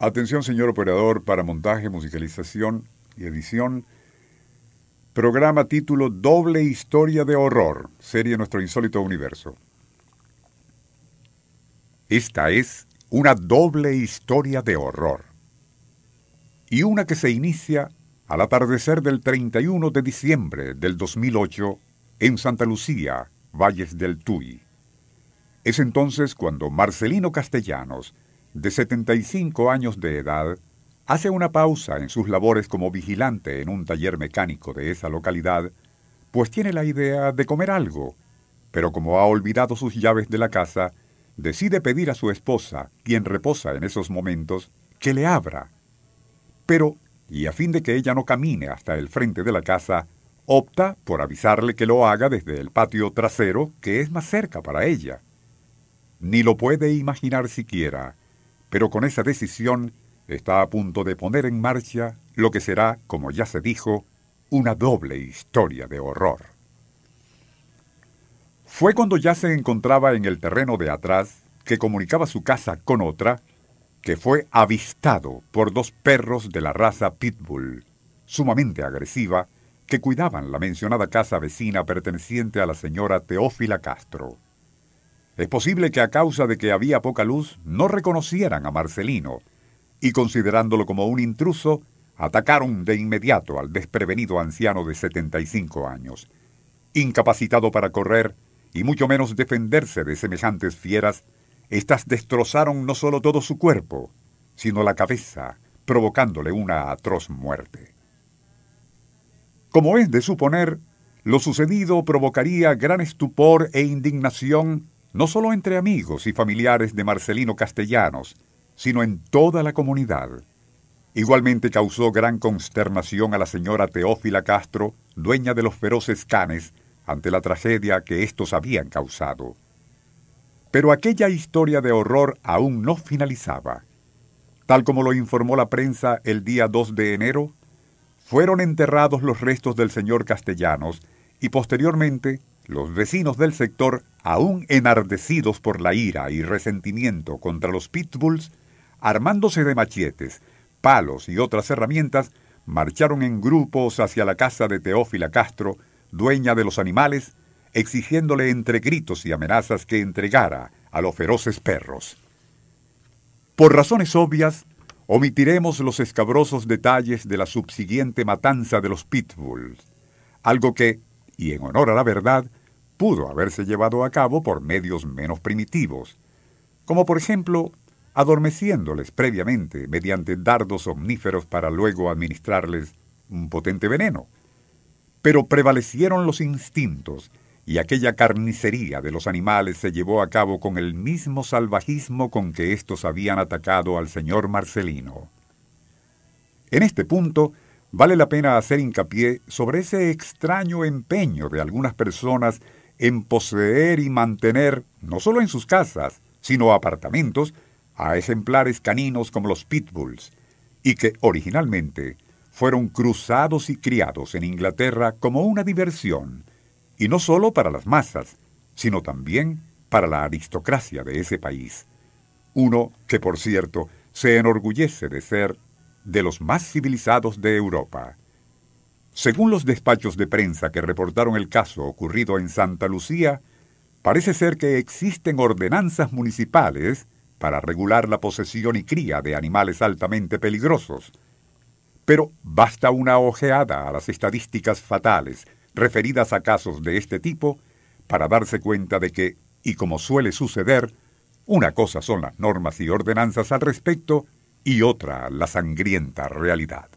Atención, señor operador, para montaje, musicalización y edición. Programa título Doble Historia de Horror, serie Nuestro Insólito Universo. Esta es una doble historia de horror. Y una que se inicia al atardecer del 31 de diciembre del 2008 en Santa Lucía, Valles del Tuy. Es entonces cuando Marcelino Castellanos, de 75 años de edad, hace una pausa en sus labores como vigilante en un taller mecánico de esa localidad, pues tiene la idea de comer algo, pero como ha olvidado sus llaves de la casa, decide pedir a su esposa, quien reposa en esos momentos, que le abra. Pero, y a fin de que ella no camine hasta el frente de la casa, opta por avisarle que lo haga desde el patio trasero, que es más cerca para ella. Ni lo puede imaginar siquiera, pero con esa decisión está a punto de poner en marcha lo que será, como ya se dijo, una doble historia de horror. Fue cuando ya se encontraba en el terreno de atrás, que comunicaba su casa con otra, que fue avistado por dos perros de la raza Pitbull, sumamente agresiva, que cuidaban la mencionada casa vecina perteneciente a la señora Teófila Castro. Es posible que a causa de que había poca luz no reconocieran a Marcelino, y considerándolo como un intruso, atacaron de inmediato al desprevenido anciano de 75 años. Incapacitado para correr, y mucho menos defenderse de semejantes fieras, éstas destrozaron no solo todo su cuerpo, sino la cabeza, provocándole una atroz muerte. Como es de suponer, lo sucedido provocaría gran estupor e indignación no solo entre amigos y familiares de Marcelino Castellanos, sino en toda la comunidad. Igualmente causó gran consternación a la señora Teófila Castro, dueña de los feroces canes, ante la tragedia que éstos habían causado. Pero aquella historia de horror aún no finalizaba. Tal como lo informó la prensa el día 2 de enero, fueron enterrados los restos del señor Castellanos y posteriormente los vecinos del sector, aún enardecidos por la ira y resentimiento contra los pitbulls, armándose de machetes, palos y otras herramientas, marcharon en grupos hacia la casa de Teófila Castro, dueña de los animales, exigiéndole entre gritos y amenazas que entregara a los feroces perros. Por razones obvias, omitiremos los escabrosos detalles de la subsiguiente matanza de los pitbulls, algo que, y en honor a la verdad, pudo haberse llevado a cabo por medios menos primitivos, como por ejemplo adormeciéndoles previamente mediante dardos omníferos para luego administrarles un potente veneno. Pero prevalecieron los instintos y aquella carnicería de los animales se llevó a cabo con el mismo salvajismo con que éstos habían atacado al señor Marcelino. En este punto, vale la pena hacer hincapié sobre ese extraño empeño de algunas personas en poseer y mantener, no solo en sus casas, sino apartamentos, a ejemplares caninos como los pitbulls, y que originalmente fueron cruzados y criados en Inglaterra como una diversión, y no solo para las masas, sino también para la aristocracia de ese país. Uno que, por cierto, se enorgullece de ser de los más civilizados de Europa. Según los despachos de prensa que reportaron el caso ocurrido en Santa Lucía, parece ser que existen ordenanzas municipales para regular la posesión y cría de animales altamente peligrosos. Pero basta una ojeada a las estadísticas fatales referidas a casos de este tipo para darse cuenta de que, y como suele suceder, una cosa son las normas y ordenanzas al respecto y otra la sangrienta realidad.